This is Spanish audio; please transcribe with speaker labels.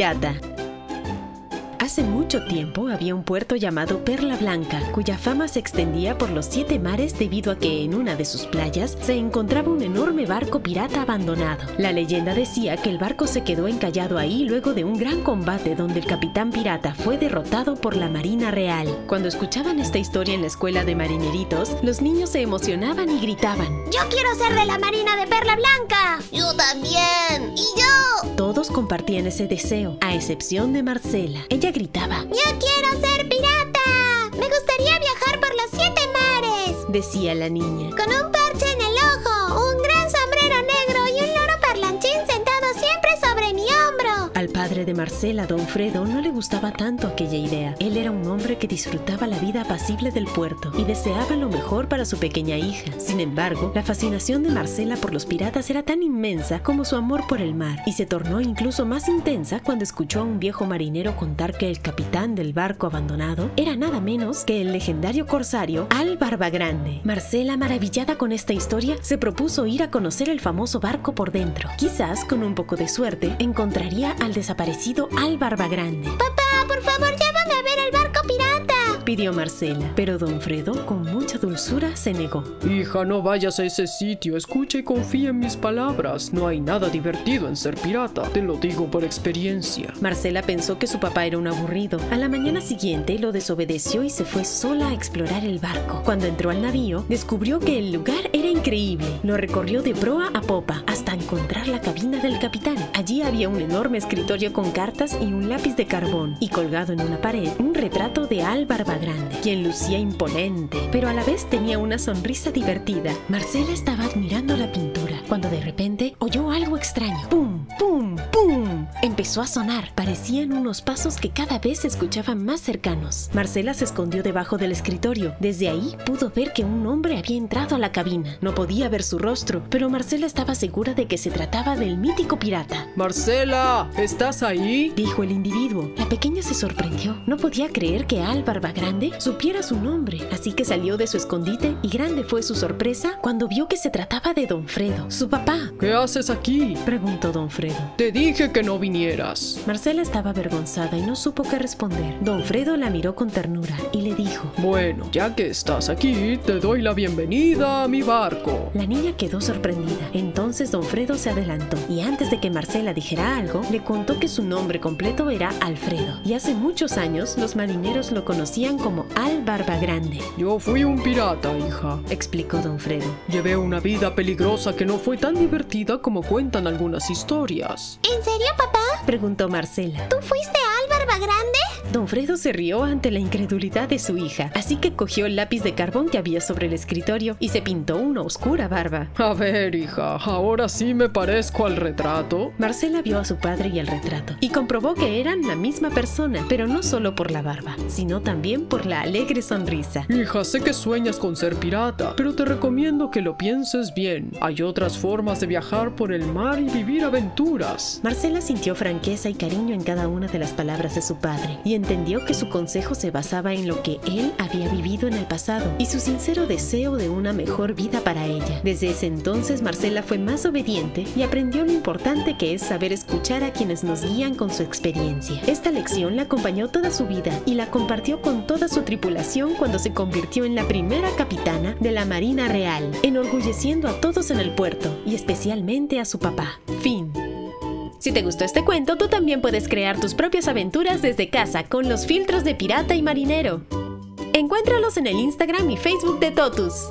Speaker 1: pirata. Hace mucho tiempo había un puerto llamado Perla Blanca, cuya fama se extendía por los siete mares debido a que en una de sus playas se encontraba un enorme barco pirata abandonado. La leyenda decía que el barco se quedó encallado ahí luego de un gran combate donde el capitán pirata fue derrotado por la Marina Real. Cuando escuchaban esta historia en la escuela de marineritos, los niños se emocionaban y gritaban.
Speaker 2: Yo quiero ser de la Marina de Perla Blanca.
Speaker 3: Yo también.
Speaker 1: Todos compartían ese deseo, a excepción de Marcela. Ella gritaba,
Speaker 2: Yo quiero ser pirata. Me gustaría viajar por los siete mares.
Speaker 1: decía la niña.
Speaker 2: Con un parche en el ojo, un gran
Speaker 1: padre de Marcela, don Fredo, no le gustaba tanto aquella idea. Él era un hombre que disfrutaba la vida apacible del puerto y deseaba lo mejor para su pequeña hija. Sin embargo, la fascinación de Marcela por los piratas era tan inmensa como su amor por el mar y se tornó incluso más intensa cuando escuchó a un viejo marinero contar que el capitán del barco abandonado era nada menos que el legendario corsario Al Barbagrande. Marcela, maravillada con esta historia, se propuso ir a conocer el famoso barco por dentro. Quizás, con un poco de suerte, encontraría al desaparecido Al Barbagrande.
Speaker 2: Papá, por favor, llévame a ver el barco pirata.
Speaker 1: Pidió Marcela, pero don Fredo, con mucha dulzura, se negó.
Speaker 4: Hija, no vayas a ese sitio, escucha y confía en mis palabras. No hay nada divertido en ser pirata, te lo digo por experiencia.
Speaker 1: Marcela pensó que su papá era un aburrido. A la mañana siguiente lo desobedeció y se fue sola a explorar el barco. Cuando entró al navío, descubrió que el lugar era increíble. Lo recorrió de proa a popa hasta encontrar la cabina del capitán. Allí había un enorme escritorio con cartas y un lápiz de carbón, y colgado en una pared, un retrato de Al Barbagrande, quien lucía imponente, pero a la vez tenía una sonrisa divertida. Marcela estaba admirando la pintura cuando de repente oyó algo extraño. ¡Pum! A sonar. Parecían unos pasos que cada vez se escuchaban más cercanos. Marcela se escondió debajo del escritorio. Desde ahí pudo ver que un hombre había entrado a la cabina. No podía ver su rostro, pero Marcela estaba segura de que se trataba del mítico pirata.
Speaker 4: Marcela, ¿estás ahí?
Speaker 1: Dijo el individuo. La pequeña se sorprendió. No podía creer que Al Barbagrande supiera su nombre, así que salió de su escondite y grande fue su sorpresa cuando vio que se trataba de Don Fredo, su papá.
Speaker 4: ¿Qué haces aquí?
Speaker 1: Preguntó Don Fredo.
Speaker 4: Te dije que no
Speaker 1: Marcela estaba avergonzada y no supo qué responder. Don Fredo la miró con ternura y le dijo.
Speaker 4: Bueno, ya que estás aquí, te doy la bienvenida a mi barco.
Speaker 1: La niña quedó sorprendida. Entonces Don Fredo se adelantó y antes de que Marcela dijera algo, le contó que su nombre completo era Alfredo. Y hace muchos años los marineros lo conocían como Al Barbagrande,
Speaker 4: Yo fui un pirata, hija.
Speaker 1: explicó Don Fredo.
Speaker 4: Llevé una vida peligrosa que no fue tan divertida como cuentan algunas historias.
Speaker 2: ¿En serio, papá?
Speaker 1: Preguntó Marcela.
Speaker 2: ¿Tú fuiste Grande?
Speaker 1: Don Fredo se rió ante la incredulidad de su hija, así que cogió el lápiz de carbón que había sobre el escritorio y se pintó una oscura barba.
Speaker 4: A ver, hija, ahora sí me parezco al retrato.
Speaker 1: Marcela vio a su padre y al retrato y comprobó que eran la misma persona, pero no solo por la barba, sino también por la alegre sonrisa.
Speaker 4: Hija, sé que sueñas con ser pirata, pero te recomiendo que lo pienses bien. Hay otras formas de viajar por el mar y vivir aventuras.
Speaker 1: Marcela sintió franqueza y cariño en cada una de las palabras su padre y entendió que su consejo se basaba en lo que él había vivido en el pasado y su sincero deseo de una mejor vida para ella. Desde ese entonces Marcela fue más obediente y aprendió lo importante que es saber escuchar a quienes nos guían con su experiencia. Esta lección la acompañó toda su vida y la compartió con toda su tripulación cuando se convirtió en la primera capitana de la Marina Real, enorgulleciendo a todos en el puerto y especialmente a su papá. Fin. Si te gustó este cuento, tú también puedes crear tus propias aventuras desde casa con los filtros de pirata y marinero. Encuéntralos en el Instagram y Facebook de Totus.